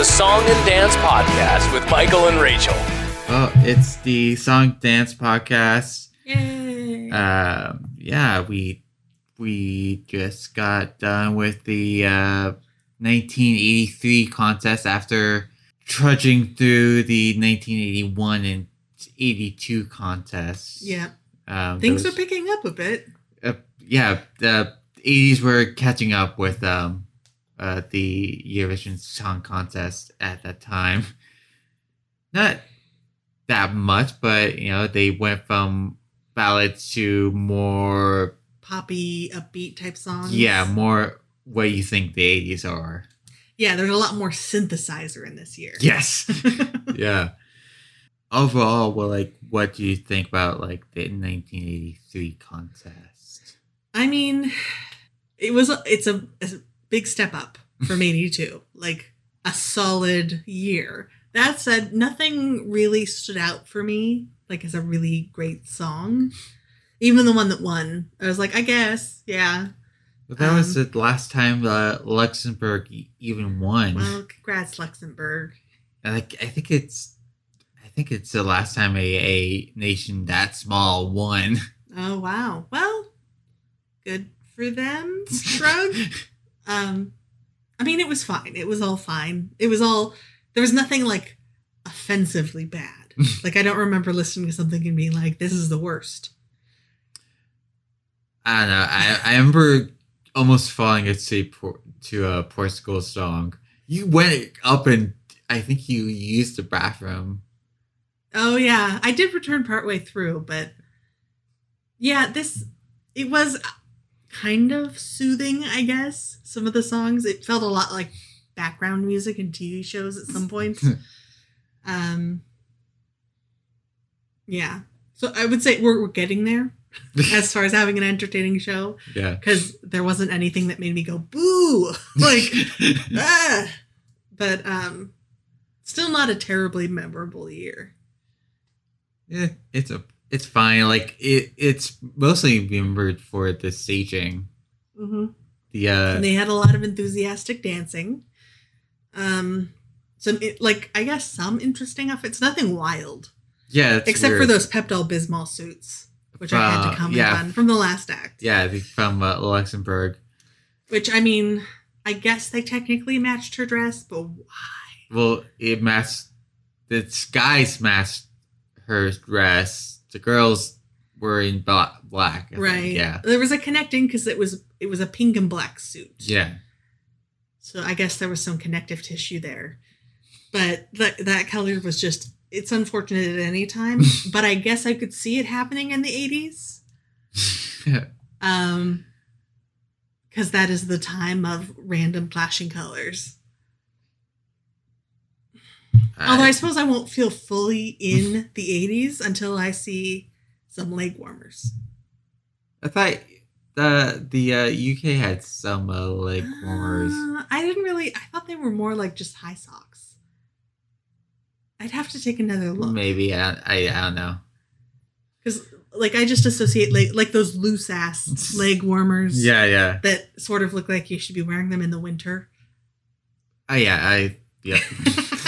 the Song and Dance Podcast with Michael and Rachel. Well, it's the Song Dance Podcast. Yay. Um, yeah, we we just got done with the uh, 1983 contest after trudging through the 1981 and 82 contests. yeah. um, Things those- are picking up a bit. uh, yeah, the 80s were catching up with um, uh, the Eurovision Song Contest at that time. Not that much, but you know, they went from ballads to more, Poppy, upbeat type songs. yeah, more what you think the 80s are. Yeah, there's a lot more synthesizer in this year. Yes. yeah. Overall, well, like, what do you think about like the 1983 contest? I mean, it was it's a, a big step up from 82. like a solid year. That said, nothing really stood out for me like as a really great song. Even the one that won, I was like, I guess, yeah. But that was Um, the last time uh, Luxembourg even won. Well, congrats, Luxembourg. And, like I think it's, I think it's the last time a, a nation that small won. Oh wow. Well, good for them. Shrug. Um, I mean, it was fine. It was all fine. It was all. There was nothing like offensively bad. like I don't remember listening to something and being like, "This is the worst." I don't know. I, I remember almost falling asleep to a Portugal song. You went up and I think you used the bathroom. Oh yeah, I did return partway through, but yeah, this it was kind of soothing, I guess. Some of the songs it felt a lot like background music in TV shows at some points. um, yeah, so I would say we're we're getting there as far as having an entertaining show yeah. because there wasn't anything that made me go boo like ah. but um, still not a terribly memorable year. Yeah, it's a it's fine. Like it it's mostly remembered for the staging. Mm-hmm. The uh and they had a lot of enthusiastic dancing. Um, some it, like I guess some interesting outfits. Nothing wild, yeah, it's except for weird. those Pepto Bismol suits, which I had to comment yeah. on from the last act. Yeah, the, from uh, Luxembourg. Which I mean, I guess they technically matched her dress, but why? Well, it matched the guys matched her dress. The girls were in black. I think, Right? Yeah. There was a connecting because it was it was a pink and black suit. Yeah. So I guess there was some connective tissue there. But that that color was just it's unfortunate at any time, but I guess I could see it happening in the 80s. Um cuz that is the time of random flashing colors. Although I suppose I won't feel fully in the 80s until I see some leg warmers. I thought the the uh, UK had some uh, leg warmers. Uh, I didn't really I thought they were more like just high socks. I'd have to take another look. Maybe I, I I don't know. because like I just associate like like those loose ass leg warmers. Yeah, yeah. that sort of look like you should be wearing them in the winter. Oh yeah, I yeah.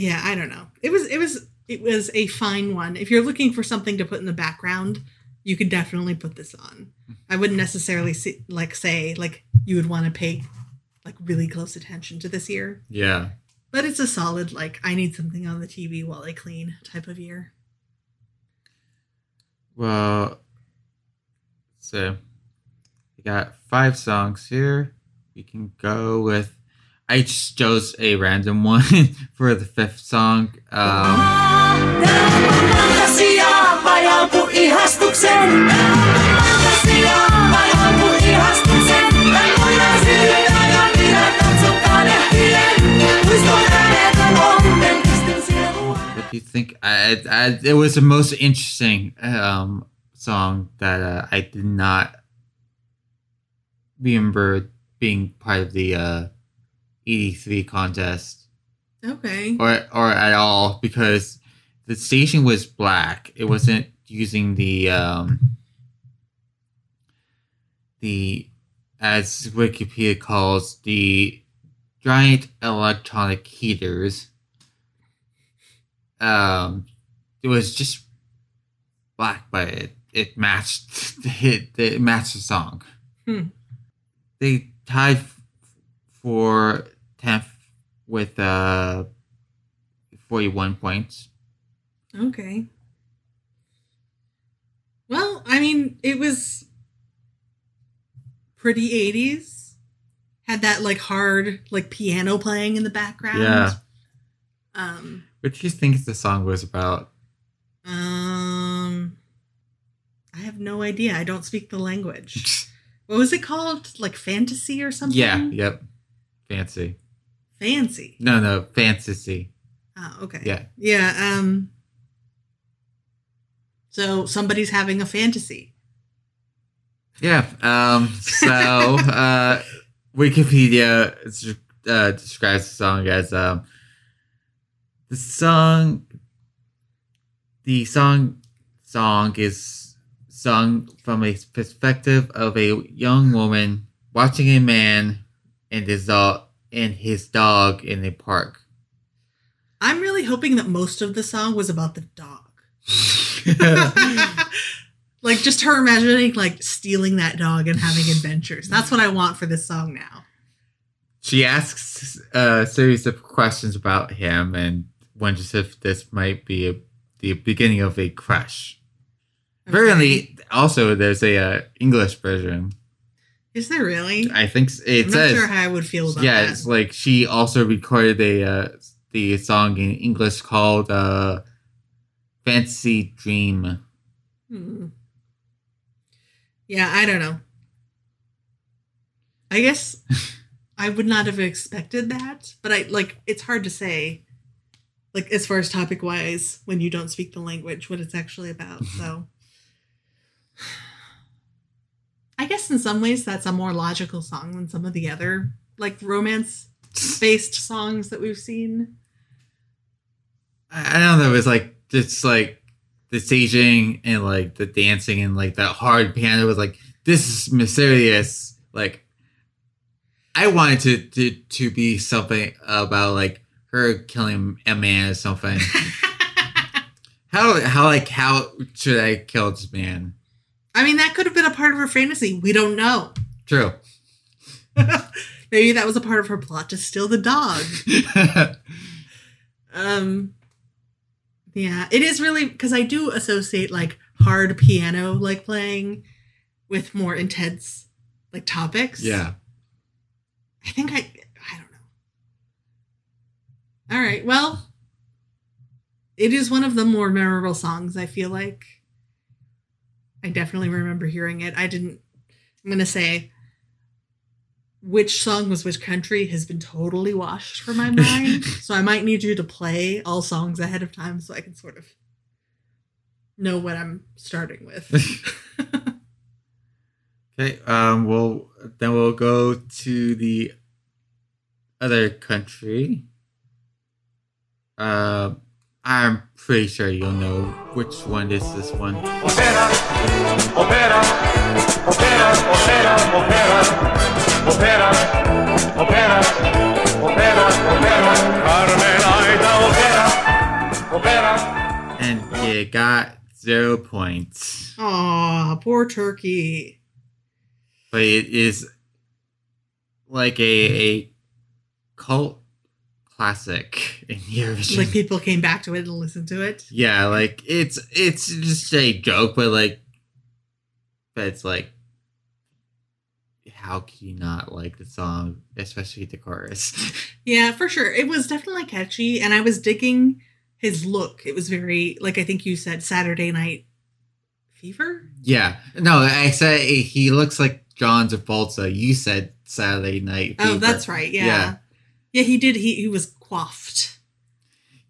yeah, I don't know. It was it was it was a fine one. If you're looking for something to put in the background, you could definitely put this on. I wouldn't necessarily see, like say like you would want to pay like really close attention to this year, yeah. but it's a solid like I need something on the TV while I clean type of year. Well, so we got five songs here. We can go with. I just chose a random one for the fifth song. Um, what do you think? I, I, it was the most interesting um, song that uh, I did not remember being part of the uh, 83 contest. Okay. or or at all because the station was black. It wasn't using the um the as Wikipedia calls the giant electronic heaters. Um, it was just black, but it, it matched the hit. It matched the song. Hmm. They tied for tenth with uh forty-one points. Okay. Well, I mean, it was pretty 80s. Had that like hard like piano playing in the background. Yeah. Um What do you think the song was about? um I have no idea. I don't speak the language. What was it called? Like fantasy or something? yeah. Yep. Fancy. Fancy. No, no, fantasy. Oh, okay. Yeah. Yeah, um so somebody's having a fantasy. Yeah. Um. So, uh, Wikipedia uh, describes the song as um, the song. The song song is sung from a perspective of a young woman watching a man and his dog and his dog in the park. I'm really hoping that most of the song was about the dog. like just her imagining like stealing that dog and having adventures. That's what I want for this song now. She asks a series of questions about him and wonders if this might be a, the beginning of a crush. Apparently, also there's a uh, English version. Is there really? I think it I'm says not sure how I would feel about yeah. that. It's like she also recorded a uh, the song in English called uh, "Fantasy Dream." Hmm. Yeah, I don't know. I guess I would not have expected that, but I like it's hard to say like as far as topic wise when you don't speak the language what it's actually about. So I guess in some ways that's a more logical song than some of the other like romance based songs that we've seen. I don't know. It's like just like the staging and like the dancing and like that hard piano was like this is mysterious. Like I wanted to to to be something about like her killing a man or something. how how like how should I kill this man? I mean that could have been a part of her fantasy. We don't know. True. Maybe that was a part of her plot to steal the dog. Um yeah, it is really because I do associate like hard piano like playing with more intense like topics. yeah. I think I I don't know. All right. Well, it is one of the more memorable songs, I feel like. I definitely remember hearing it. I didn't I'm going to say which song was which country has been totally washed from my mind. so I might need you to play all songs ahead of time so I can sort of know what I'm starting with. Okay. Um. Well, then we'll go to the other country. Uh, I'm pretty sure you'll know which one is this one. Opera, opera, opera, opera, opera, opera, opera, opera, opera, Carmen Aida, opera, opera. And you got zero points. Aw, poor turkey. But it is like a a cult classic in Eurovision. Like people came back to it and listened to it. yeah, like it's it's just a joke, but like, but it's like, how can you not like the song, especially the chorus? Yeah, for sure. It was definitely catchy, and I was digging his look. It was very, like I think you said, Saturday Night Fever. yeah, no, I said he looks like John Travolta. You said Saturday Night. Oh, that's right. Yeah. Yeah. Yeah, He did. He he was quaffed.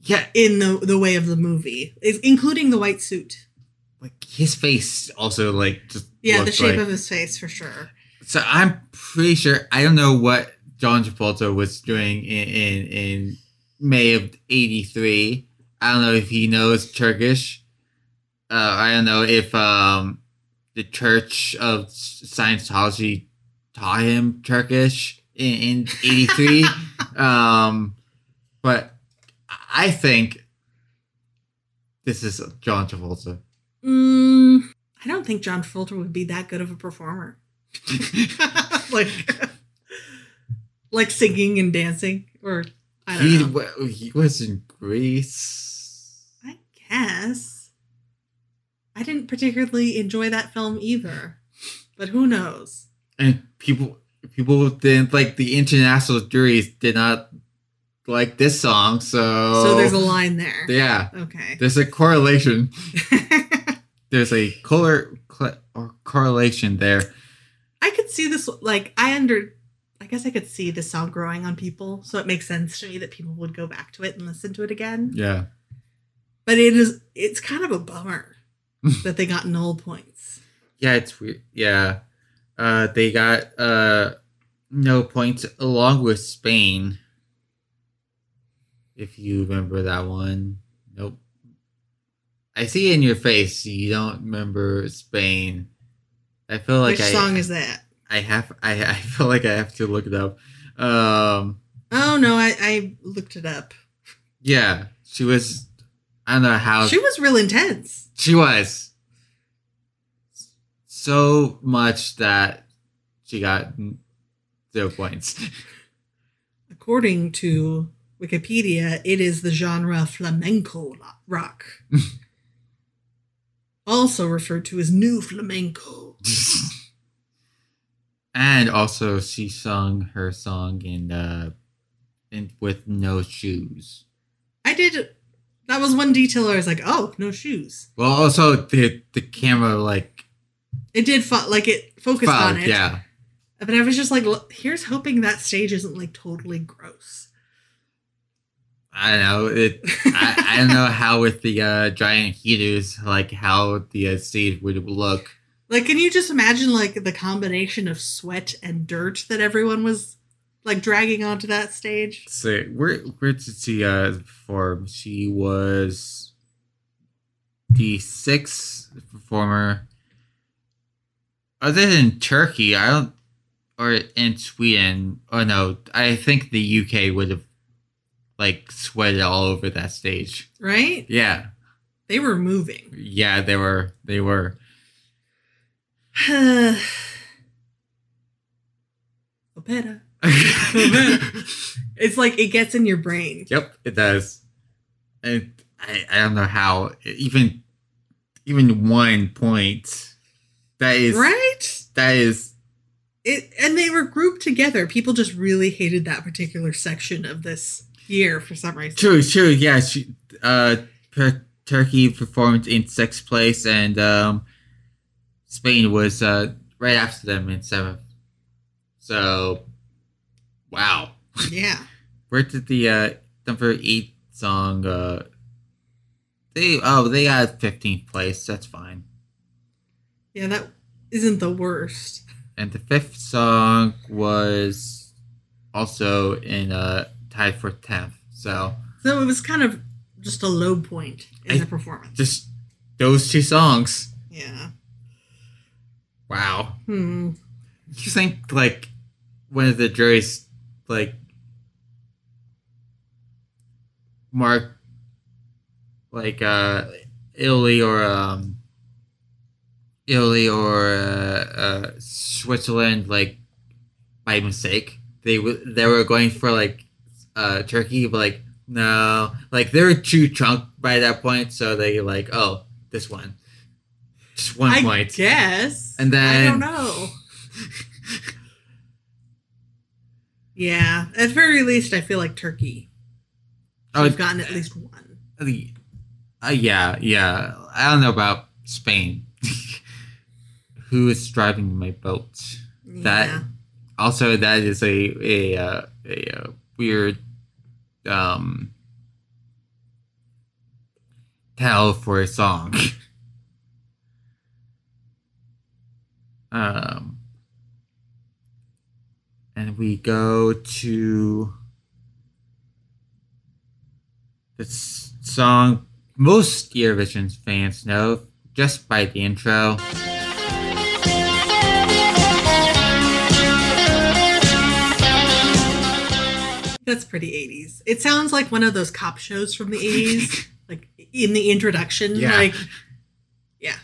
yeah, in the the way of the movie, is- including the white suit. like his face also like just Yeah, the shape like- of his face for sure. So I'm pretty sure I don't know what John Travolta was doing in in, in May of '83. I don't know if he knows Turkish. Uh, I don't know if um, the Church of Scientology taught him Turkish in '83. Um, but I think this is John Travolta. Mm, I don't think John Travolta would be that good of a performer. like, like singing and dancing, or I don't he, know. wa- he was in Grease. I guess. I didn't particularly enjoy that film either, but who knows? and people people didn't like the international juries did not like this song so So there's a line there. Yeah Okay. there's a correlation there's a color cl- or correlation there I could see this like I under I guess I could see this song growing on people, so it makes sense to me that people would go back to it and listen to it again. yeah But it is it's kind of a bummer that they got null points. yeah it's weird yeah uh they got uh no points along with spain if you remember that one nope i see in your face you don't remember spain i feel like Which I, song is that? I have I, I feel like I have to look it up. Um Oh no, I, I looked it up. yeah, she was I don't know how She was real intense. she was so much that she got zero points. According to Wikipedia, it is the genre flamenco rock. also referred to as new flamenco. and also she sung her song in uh in with no shoes. I did that was one detail I was like, oh, no shoes. Well also the the camera like It did fo- like it focused fouled, on it. yeah. But I was just like, here's hoping that stage isn't like totally gross. I don't know. It. I, I don't know how with the uh, giant heaters, like how the uh, stage would look. Like, can you just imagine like the combination of sweat and dirt that everyone was like dragging onto that stage? So where where did she uh, perform? She was the sixth performer. Other than Turkey, I don't, or in Sweden. Oh no, I think the UK would have like sweated all over that stage. Right? Yeah, They were moving. yeah, they were. They were. Opera. It's like it gets in your brain. Yep, it does. And I, I don't know how even even one point that is Right? that is It and they were grouped together. People just really hated that particular section of this year for some reason. true true yeah she, uh per- Turkey performed in sixth place and um Spain was uh right after them in seventh so wow Yeah. where did the uh number eight song uh they oh they got 15th place that's fine Yeah, that isn't the worst. And the fifth song was also in uh tied for tenth. So So it was kind of just a low point in I- the performance. just those two songs. yeah. Wow. Hmm. You think like one of the juries like mark like uh Italy or um Italy or uh, uh Switzerland like by mistake. They w- they were going for like uh Turkey, but like no, like they were too drunk by that point, so they like oh this one, just one I point. guess. And then I don't know. yeah. At very least, I feel like Turkey. Oh, I've gotten at least one. The- Uh, yeah, yeah. I don't know about Spain. Who is driving my boat? Yeah. That also that is a a uh, a, uh weird um tell for a song. um, and we go to the s- song most Eurovision fans know just by the intro. That's pretty 80s. It sounds like one of those cop shows from the 80s, like in the introduction. Yeah. Like, yeah.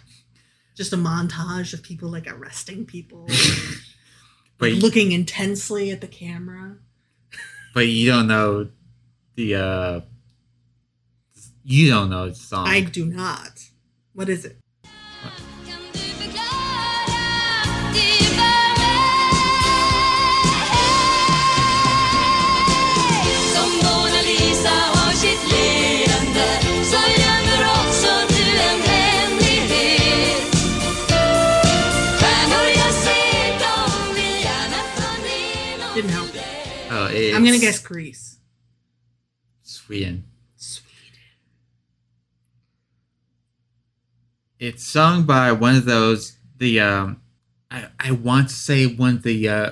Just a montage of people like arresting people, But like, looking intensely at the camera. but you don't know the uh you don't know the song. I do not. What is it? Kan I'm gonna guess Greece. Sweden. It's sung by one of those the um I, I want to say one of the uh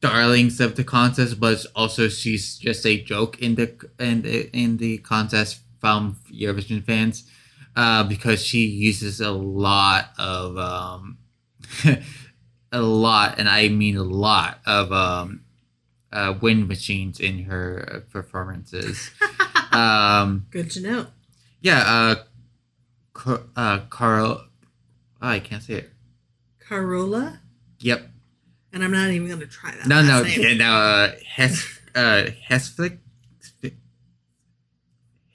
darlings of the contest, but also she's just a joke in the in the in the contest from Eurovision fans. Uh, because she uses a lot of um a lot and I mean a lot of um uh wind machines in her uh, performances. um Good to know. yeah, uh, Car- uh, Carl. Oh, I can't say it. Carola? Yep. And I'm not even gonna try that. No, no, yeah, no. Uh, Hes, uh, Hesflick,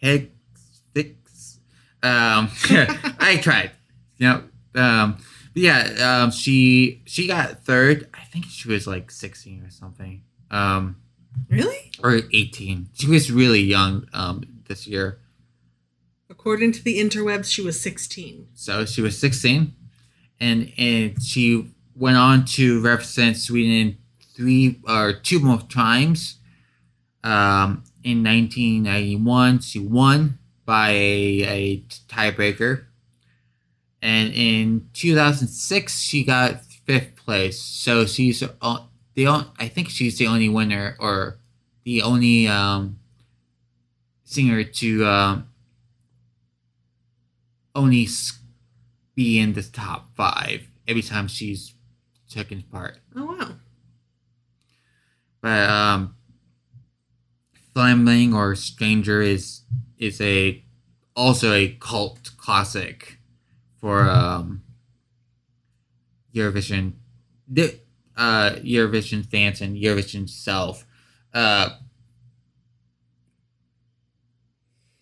Hegfix. Um, I tried. You know, um, but yeah. Um, she she got third. I think she was like sixteen or something. Um, Really? or eighteen. She was really young. Um, this year. According to the interwebs, she was 16. So she was 16, and and she went on to represent Sweden three or two more times. Um, in 1991, she won by a, a tiebreaker, and in 2006, she got fifth place. So she's uh, the on- I think she's the only winner or the only um, singer to um, only be in the top five every time she's taken part. Oh, wow. But um, Främling or Stranger is is a also a cult classic for um Eurovision, the uh Eurovision fans and Eurovision itself. Uh,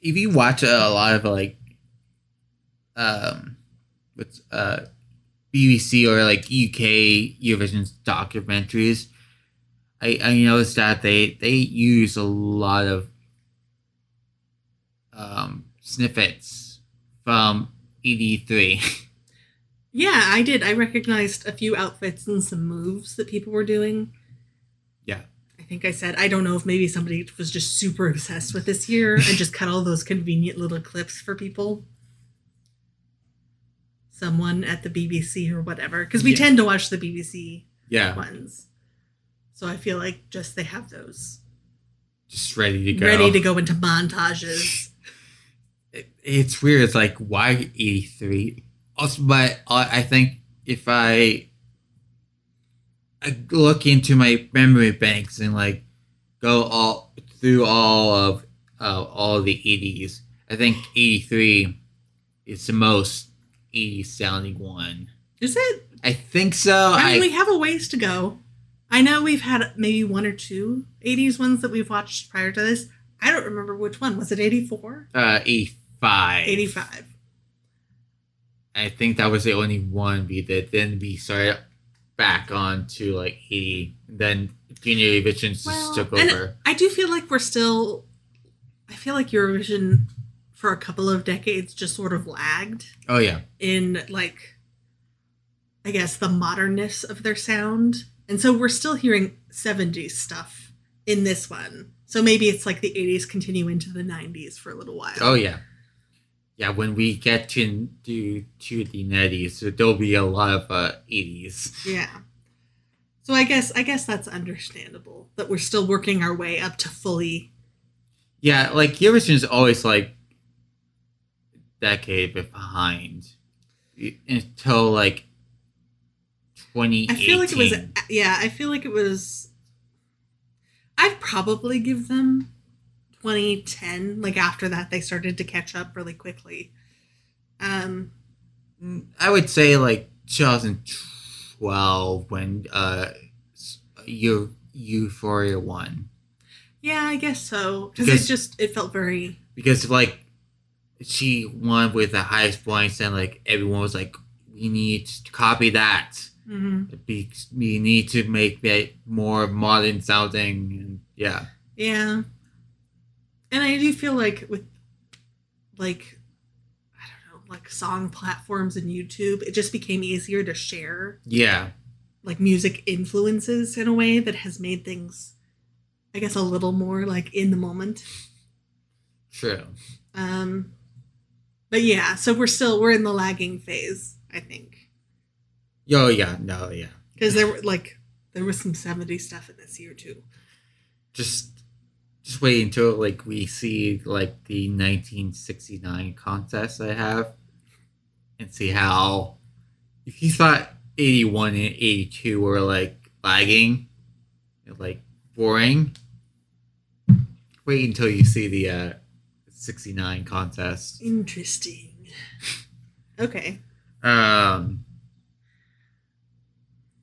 if you watch a lot of like um what's uh BBC or like UK Eurovision documentaries, I I noticed that they they use a lot of um snippets from ED3. Yeah, I did. I recognized a few outfits and some moves that people were doing. Yeah. I think I said, I don't know if maybe somebody was just super obsessed with this year and just cut all those convenient little clips for people. Someone at the BBC or whatever. Because we Yeah. tend to watch the BBC yeah, ones. So I feel like just they have those just ready to go. ready to go into montages. It- it's weird. It's like why ED3? Also, but I I think if I I look into my memory banks and like go all through all of uh, all the 80s, I think 83 is the most 80s sounding one. Is it? I think so. I mean, I, we have a ways to go. I know we've had maybe one or two 80s ones that we've watched prior to this. I don't remember which one. Was it 84? uh, 85. 85. I think that was the only one we did. Then we started back on to like 80. Then Junior Eurovision just Well, took over. I do feel like we're still. I feel like Eurovision for a couple of decades just sort of lagged Oh, yeah. in like, I guess the modernness of their sound, and so we're still hearing 70s stuff in this one. So maybe it's like the 80s continue into the 90s for a little while. Oh, yeah. Yeah, when we get to, to, to the 90s, there'll be a lot of uh, 80s. Yeah. So I guess I guess that's understandable that we're still working our way up to fully. Yeah, like Eurovision is always like decade behind until like 2018. I feel like it was yeah, I feel like it was I'd probably give them 2010. Like after that, they started to catch up really quickly. Um, I would say like 2012 when uh Eu- Euphoria won yeah, I guess so. Because it just it felt very because like she won with the highest points and like everyone was like we need to copy that mhm. Be- we need to make it more modern sounding and yeah yeah. And I do feel like with like I don't know, like song platforms and YouTube, it just became easier to share yeah like music influences in a way that has made things I guess a little more like in the moment. true Um but yeah, so we're still we're in the lagging phase, I think. oh yeah no yeah Because there were like there was some 70 stuff in this year too. just just wait until like we see like the 1969 contest I have and see how if you thought 81 and 82 were like lagging like boring wait until you see the uh 69 contest Interesting. Okay. um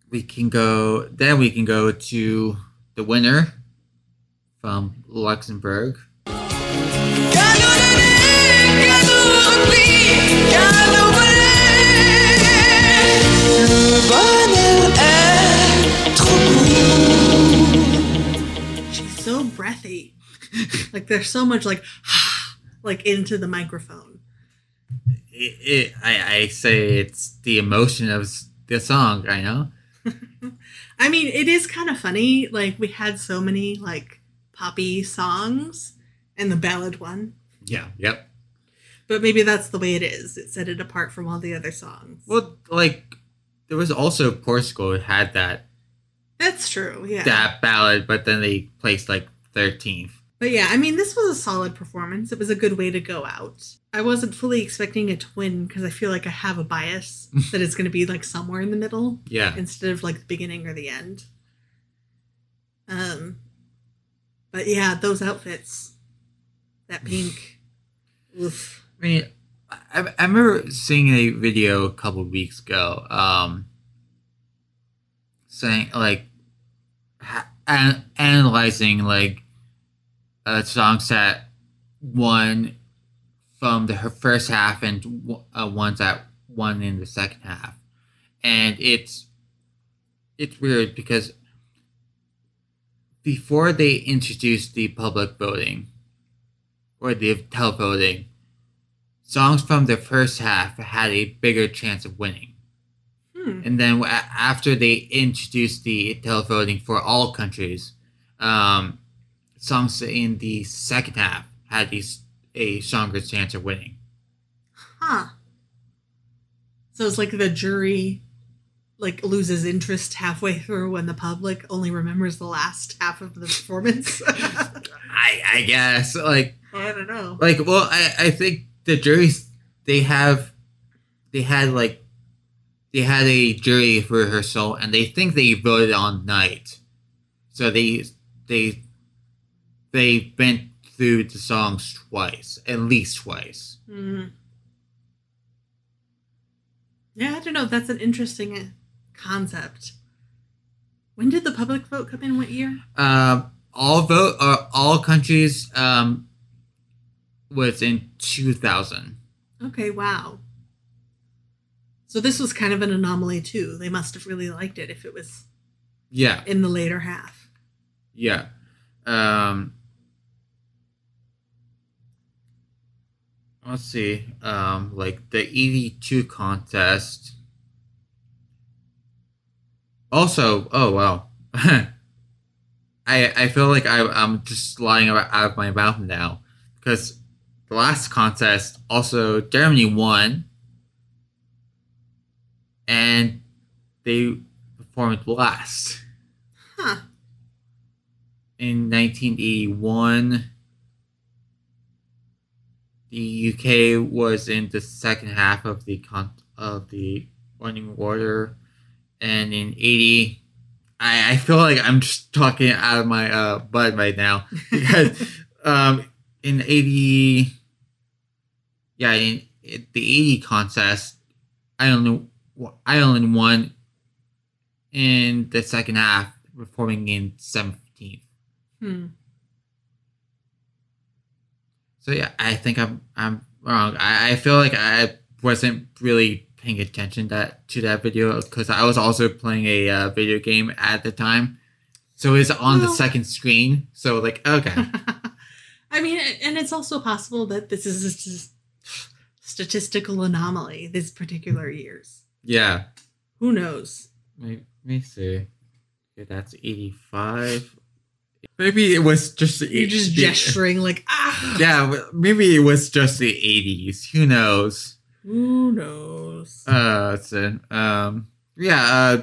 we can go then we can go to the winner from Luxembourg She's so breathy. like there's so much like like into the microphone. it, it I, I say it's the emotion of the song I know I mean, it is kind of funny. Like we had so many like poppy songs and the ballad one. yeah yep But maybe that's the way it is. It set it apart from all the other songs. well like there was also Portugal had that That's true. Yeah. that ballad but then they placed like 13th But yeah, I mean, this was a solid performance. It was a good way to go out. I wasn't fully expecting it to win because I feel like I have a bias that it's going to be like somewhere in the middle yeah instead of like the beginning or the end. Um, but yeah, those outfits, that pink, oof. I mean, I, I remember seeing a video a couple weeks ago, um, saying like, ha- an- analyzing like, uh, songs that won from the her first half and uh, ones that won in the second half, and it's it's weird because before they introduced the public voting or the televoting, songs from the first half had a bigger chance of winning. Hmm. And then after they introduced the televoting for all countries, um, songs in the second half had these, a stronger chance of winning. Huh. So it's like the jury like loses interest halfway through when the public only remembers the last half of the performance. I, I guess like I don't know. like well I, I think the juries they have they had like they had a jury rehearsal and they think they voted on night so they they they went through the songs twice at least twice Hmm. Yeah, I don't know. That's an interesting concept. When did the public vote come in? What year? um all vote uh, all countries um was in 2000 Okay, wow. So this was kind of an anomaly too. They must have really liked it if it was yeah in the later half. Yeah. Um Let's see. Um like the EV2 contest. Also, oh wow. I I feel like I I'm just lying out of my mouth now because the last contest also Germany won and they performed last Huh. in 1981 the UK was in the second half of the con- of the running order and in 80 I, I feel like I'm just talking out of my uh, butt right now because um, in 80, yeah, in, the 80 contest, i only i only won in the second half, performing in 17th. Hmm. So yeah, I think I'm I'm wrong. I, I feel like I wasn't really paying attention that to that video because I was also playing a uh, video game at the time, so it's on the second screen. So like, okay, I mean, and it's also possible that this is a s- statistical anomaly this particular year's. yeah. Who knows? Let me, see. Okay, that's eighty five. Maybe it was just the You're just gesturing like ah. Yeah, maybe it was just the eighties. Who knows? Who knows? Uh, so, um, yeah, uh,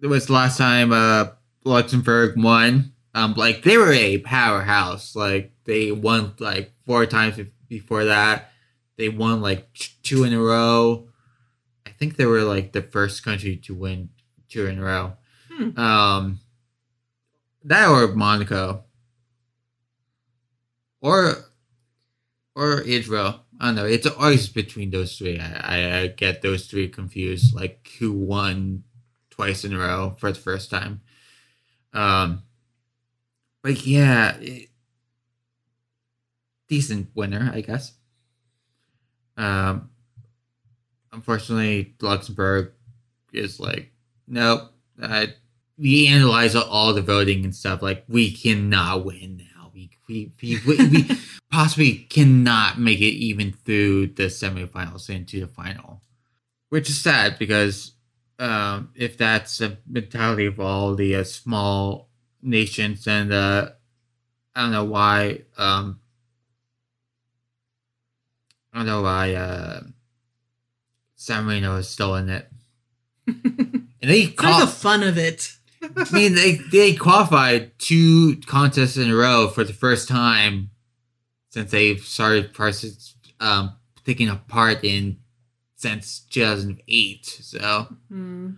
it was last time, uh, Luxembourg won. Um, like, they were a powerhouse. Like, they won, like, four times before that. They won, like, two in a row. I think they were, like, the first country to win two in a row. Hmm. Um, that or Monaco. Or, or Israel. I don't know. It's always between those three. I, I, I get those three confused. Like who won twice in a row for the first time. Um, but yeah, it, decent winner, I guess. Um, unfortunately, Luxembourg is like, nope. We analyze all the voting and stuff. Like we cannot win now. We we we, we, we possibly cannot make it even through the semifinals into the final, which is sad because um, if that's the mentality of all the uh, small nations, and uh, I don't know why. Um, I don't know why uh, San Marino is still in it. and they of the fun of it. I mean, they they qualified two contests in a row for the first time since they've started process, um, taking a part in since 2008. So Hmm.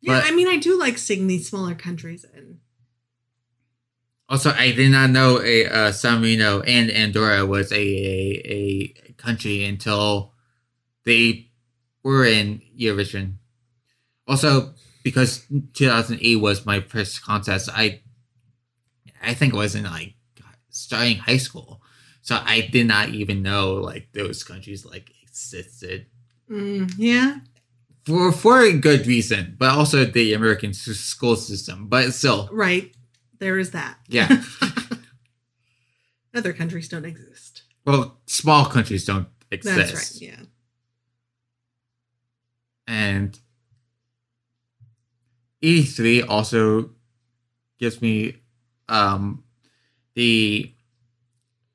Yeah, But- I mean, I do like seeing these smaller countries in. also, I did not know a uh, San Marino and Andorra was a, a a country until they were in Eurovision. Also, because 2008 was my first contest, I I think it was in like starting high school, so I did not even know like those countries like existed Mm, yeah, for for a good reason, but also the American school system. But still, right. There is that. yeah. Other countries don't exist. well, small countries don't exist. That's right. Yeah. and E3 also gives me um the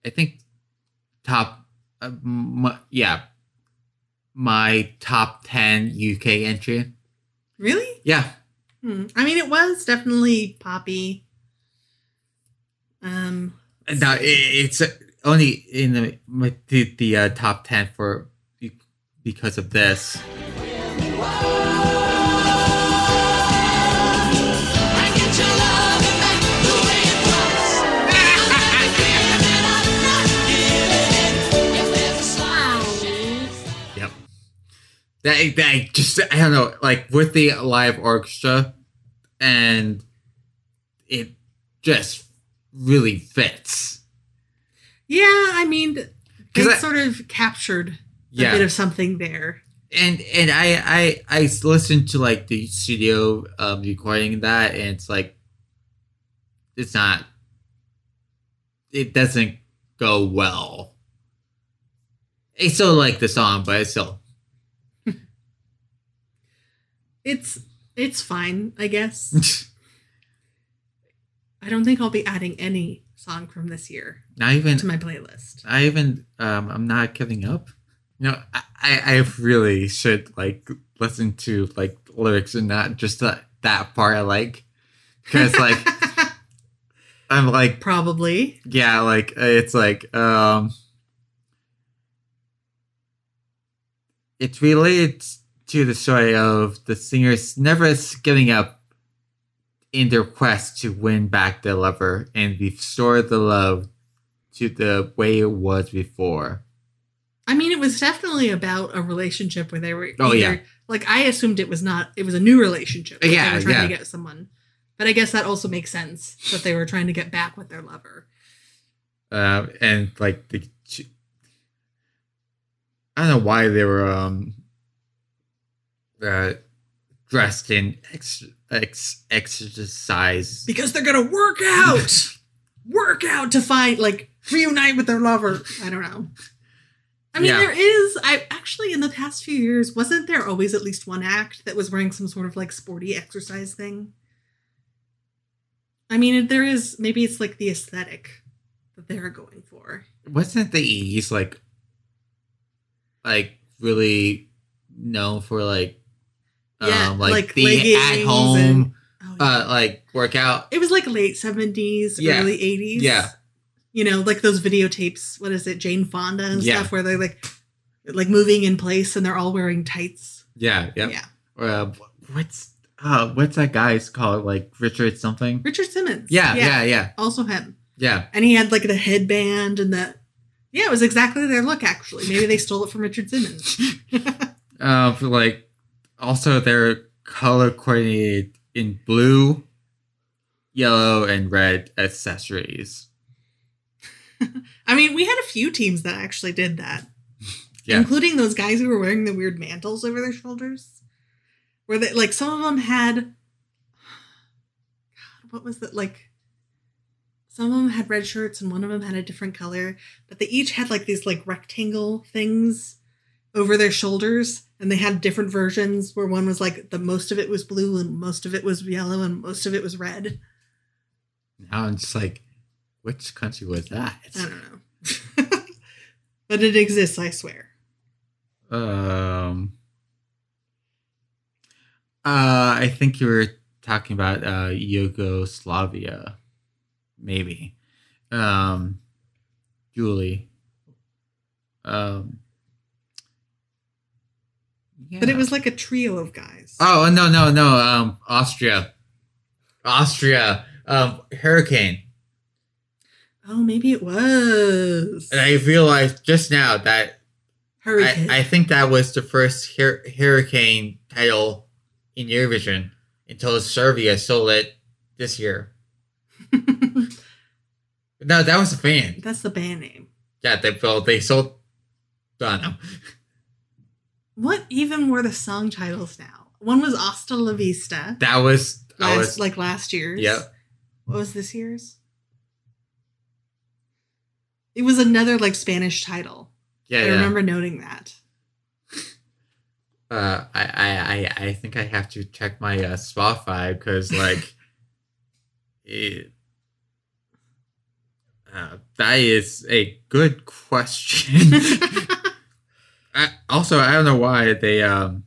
I think top uh, m- yeah my top 10 UK entry. Really? Yeah. Hmm. I mean, it was definitely poppy. Um. Now it, it's only in the the, the uh, top 10 for because of this. That that just I don't know, like with the live orchestra, and it just really fits. Yeah, I mean, they I- sort of captured a Yeah, bit of something there. and and I I I listened to like the studio um recording that, and it's like it's not. It doesn't go well. I still like the song, but it's still It's it's fine, I guess. I don't think I'll be adding any song from this year not even to my playlist. I even um I'm not giving up. You know, I I really should like listen to like lyrics and not just that that part I like because like I'm like Probably. yeah like it's like um it's related to the story of the singers never giving up in their quest to win back their lover and restore the love to the way it was before. I mean, it was definitely about a relationship where they were. Oh, yeah. Like I assumed it was not. It was a new relationship. Yeah, they were trying yeah. to get someone. But I guess that also makes sense that they were trying to get back with their lover. Uh, and like the, I don't know why they were um, uh, dressed in ex, ex exercise. Because they're gonna work out, work out to find like reunite with their lover. I don't know. I mean, Yeah. there is. I actually in the past few years wasn't there always at least one act that was wearing some sort of like sporty exercise thing. I mean, there is. Maybe it's like the aesthetic that they're going for. Wasn't the E's like, like really known for like, Yeah, um, like, like the leggings at home, and- Oh, yeah. uh, like workout? it was like late seventies, Yeah. early eighties. Yeah. you know, like those videotapes. What is it, Jane Fonda and Yeah. stuff, where they're like, like moving in place and they're all wearing tights. Yeah, yeah. Yeah, Uh, what's uh, what's that guy's called? Like Richard something? Richard Simmons. Yeah, yeah, yeah, also him. yeah. And he had like the headband and the. Yeah, it was exactly their look. Actually, maybe they stole it from Richard Simmons. Uh, like also they're color coordinated in blue, yellow, and red accessories. I mean, we had a few teams that actually did that, Yeah. including those guys who were wearing the weird mantles over their shoulders. Where they like some of them had, God, what was it like? Some of them had red shirts and one of them had a different color, but they each had like these like rectangle things over their shoulders, and they had different versions. Where one was like the most of it was blue and most of it was yellow and most of it was red. Now I'm just like, which country was that? I don't know, but it exists, I swear. Um. Uh, I think you were talking about uh Yugoslavia, maybe. Um, Julie. Um. But it was like a trio of guys. Oh no no no! Um, Austria, Austria. Um, hurricane. oh, maybe it was. And I realized just now that Hurricane. I, I think that was the first hur- hurricane title in Eurovision until Serbia stole it this year. No, that was a fan. That's the band name. Yeah, they well they sold. I don't know. What even were the song titles now? One was Hasta La Vista, That was last, was like last year's. Yep. What was this year's? It was another like Spanish title. yeah. I yeah. remember noting that. Uh, I, I I I think I have to check my uh, Spotify because like it. Uh, that is a good question. I, also, I don't know why they um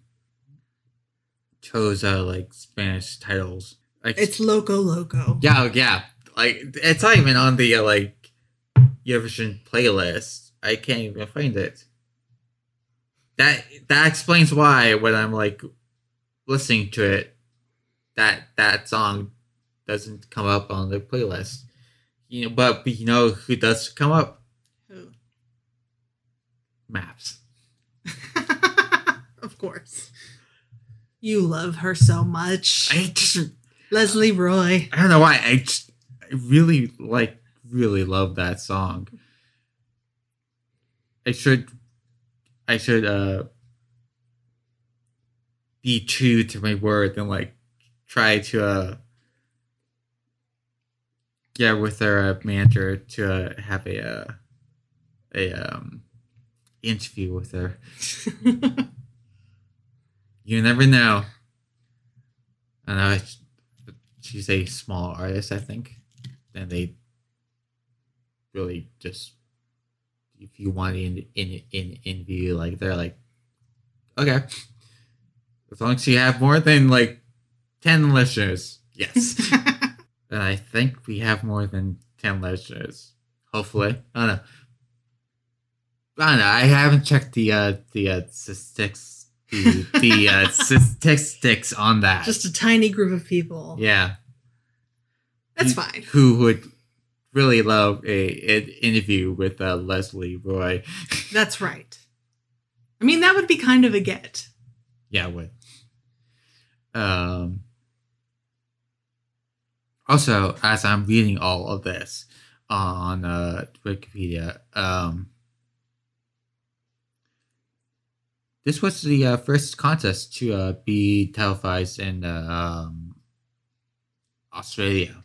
chose uh like Spanish titles. Like it's Loco Loco. yeah, yeah. Like it's not even on the uh, like Eurovision playlist. I can't even find it. That that explains why when I'm like listening to it, that that song doesn't come up on the playlist. You know, but you know who does come up? Who? Maps. Course. You love her so much. I just Lesley Roy. I don't know why. I just I really like really love that song. I should I should uh be true to my word and like try to uh yeah with our uh, manager to uh, have a uh, a um interview with her. You never know. I know she's a small artist, I think. And they really just if you want in in in in view, like they're like, okay, as long as you have more than like ten listeners, yes. and I think we have more than ten listeners. Hopefully, I don't know. I don't know. I haven't checked the uh the uh statistics the the uh statistics on that. Just a tiny group of people. yeah. That's fine. Who would really love a an interview with uh, Lesley Roy? That's right. I mean, that would be kind of a get. yeah, would. Um. Also, as I'm reading all of this on uh, Wikipedia, um, this was the uh, first contest to uh, be televised in uh, um, Australia.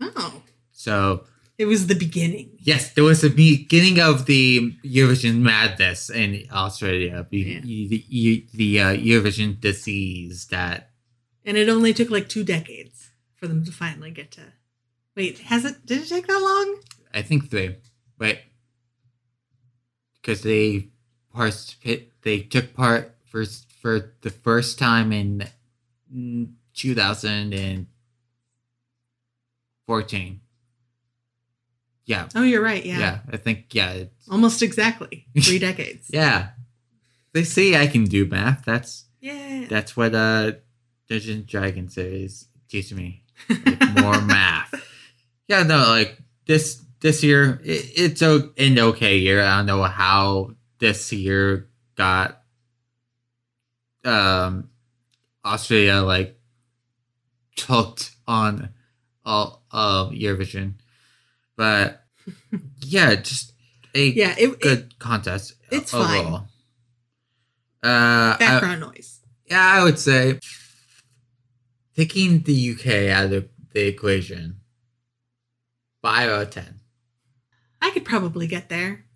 Oh, So it was the beginning. Yes, there was a beginning of the Eurovision madness in Australia. Yeah. The, the, the uh, Eurovision disease that And it only took like two decades for them to finally get to. Wait, has it? Did it take that long? I think three, but because they participate, they took part for for the first time in mm, 2014. Yeah, Oh, you're right. Yeah. yeah, I think yeah, it's, Almost exactly three decades. yeah. They say I can do math. That's Yeah. That's what uh Dungeons and Dragons is teaching me. Like, more math. Yeah, no, like this this year it, it's a, an okay year. I don't know how this year got um Australia like hooked on all of Eurovision. But yeah, just a yeah. It, it good contest it's overall. Uh, I- background noise. yeah, I would say taking the UK out of the equation, five out of ten. I could probably get there.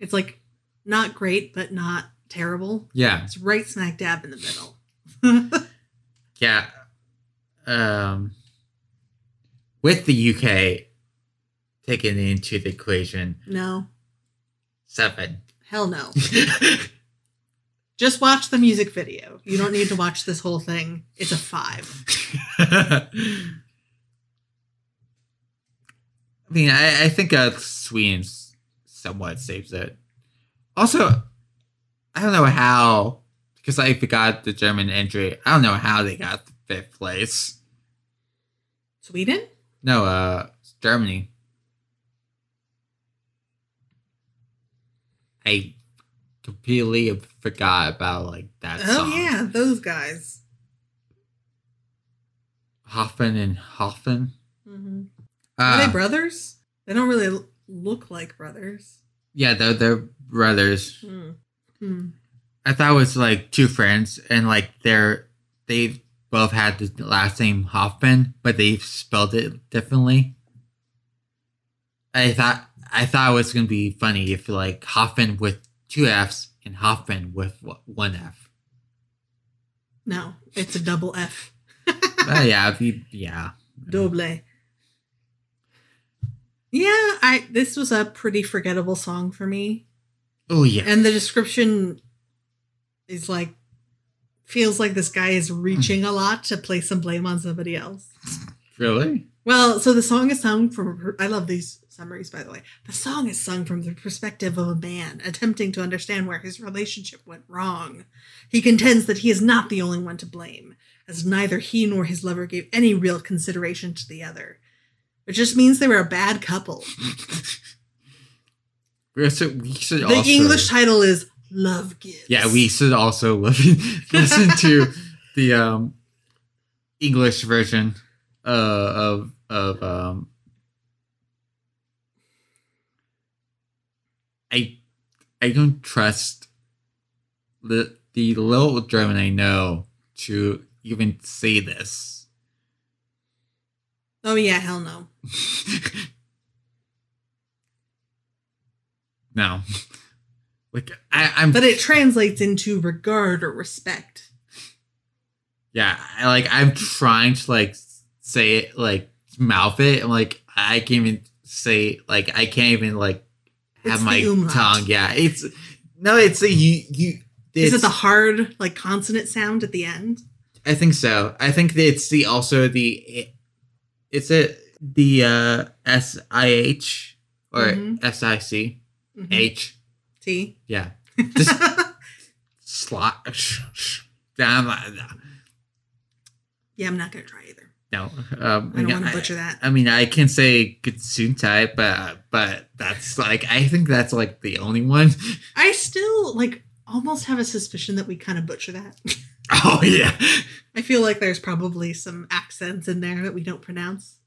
It's like not great, but not terrible. Yeah, It's right smack dab in the middle. yeah. Um, with the UK taken into the equation, no, seven. hell no. Just watch the music video. You don't need to watch this whole thing. It's a five. I mean, I, I think uh, Sweden somewhat saves it. Also, I don't know how, because I forgot the German entry. I don't know how they got the fifth place. Sweden? No, uh, Germany. I completely forgot about like that Oh song. yeah, those guys. Hoffmann and Hoffmann. hmm Are Uh, they brothers? They don't really look like brothers. Yeah, they're they're brothers. Hmm. Hmm. I thought it was like two friends, and like they're they both had the last name Hoffman, but they spelled it differently. I thought I thought it was gonna be funny if like Hoffman with two F's and Hoffman with one F. No, it's a double F. Uh, yeah, you, yeah. Double. Yeah, I this was a pretty forgettable song for me. Oh yeah. And the description is like feels like this guy is hmm. reaching a lot to place some blame on somebody else. really? Well, so the song is sung from I love these summaries by the way. The song is sung from the perspective of a man attempting to understand where his relationship went wrong. He contends that he is not the only one to blame, as neither he nor his lover gave any real consideration to the other. It just means they were a bad couple. We should, we should The also, English title is Love Gives. Yeah, we should also listen, listen to the um English version uh, of of um I I don't trust the the little German I know to even say this. Oh yeah, hell no. no. Like I, I'm But it translates into regard or respect. Yeah, I, like I'm trying to like say it, like mouth it. I'm like I can't even say like I can't even like have It's my tongue. Yeah, it's no, it's a you you. Is It's, it the hard like consonant sound at the end? I think so. I think that it's the also the it's it the uh S I H or Mhm. S I C Mhm. H. T. Yeah, just slot down. Yeah, I'm not gonna try either. No, um, I don't want to butcher that. I mean, I can say Gesundheit, but but that's like I think that's like the only one. I still like almost have a suspicion that we kind of butcher that. Oh yeah, I feel like there's probably some accents in there that we don't pronounce.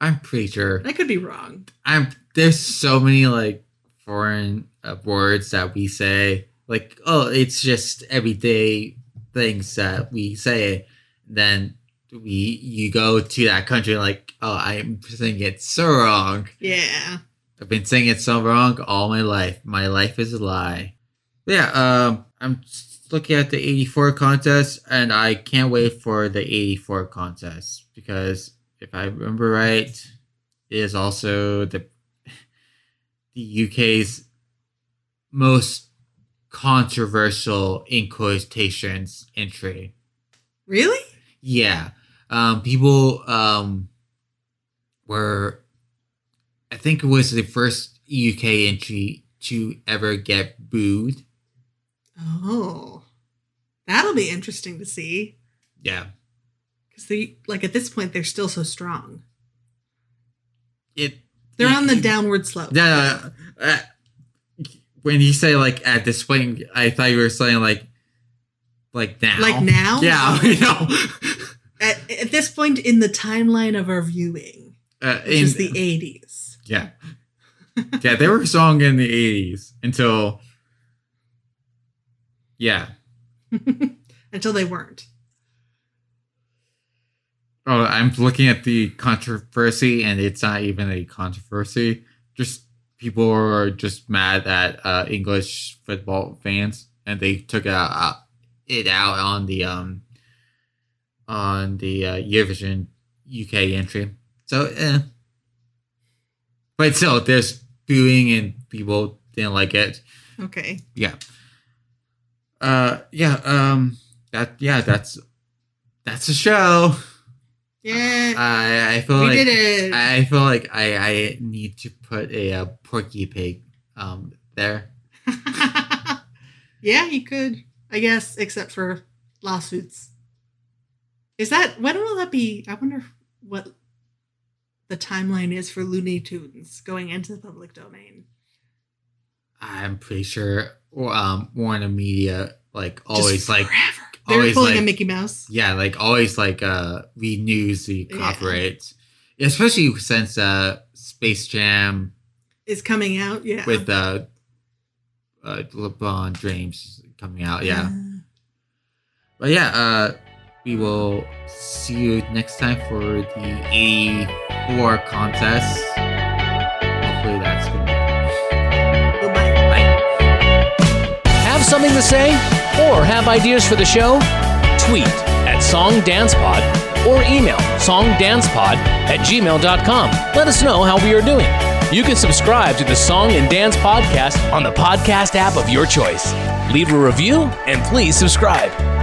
I'm pretty sure. I could be wrong. I'm there's so many like foreign uh, words that we say like oh it's just everyday things that we say. Then we you go to that country like oh I'm saying it so wrong. Yeah. I've been saying it so wrong all my life. My life is a lie. Yeah, um, I'm looking at the 84 contest, and I can't wait for the 84 contest because if I remember right, is also the the UK's most controversial in quotations entry. Really? Yeah. Um, people um, were, I think it was the first UK entry to ever get booed. Oh. That'll be interesting to see. Yeah. Because they like at this point they're still so strong. It. They're on the it- downward slope. Yeah. Uh, when you say like at this point, I thought you were saying like, like now. Like now? Yeah. You know. At, at this point in the timeline of our viewing, Uh, which in- is the 80s. Yeah. yeah, they were strong in the 80s until. Yeah. Until they weren't. Oh, I'm looking at the controversy, and it's not even a controversy. Just people are just mad at uh, English football fans, and they took it out, uh, it out on the um on the uh, Eurovision UK entry. So, eh. but still, there's booing, and people didn't like it. Okay. Yeah. Uh, yeah. Um, that yeah, that's that's the show. Yeah. I I feel we like did it. I feel like I I need to put a, uh Porky Pig um there. yeah, you could. I guess, except for lawsuits. Is that when will that be? I wonder what the timeline is for Looney Tunes going into the public domain. I'm pretty sure um Warner Media like always like forever. They're always pulling like a Mickey Mouse. yeah like always like uh renews the Yeah. copyright, especially since uh Space Jam Is coming out. Yeah. with uh uh LeBron James coming out. Yeah. Uh, But yeah, uh, we will see you next time for the 84 contest. Have something to say? Or have ideas for the show? Tweet at SongDancePod or email songdancepod at gmail.com. Let us know how we are doing. You can subscribe to the Song and Dance Podcast on the podcast app of your choice. Leave a review and please subscribe.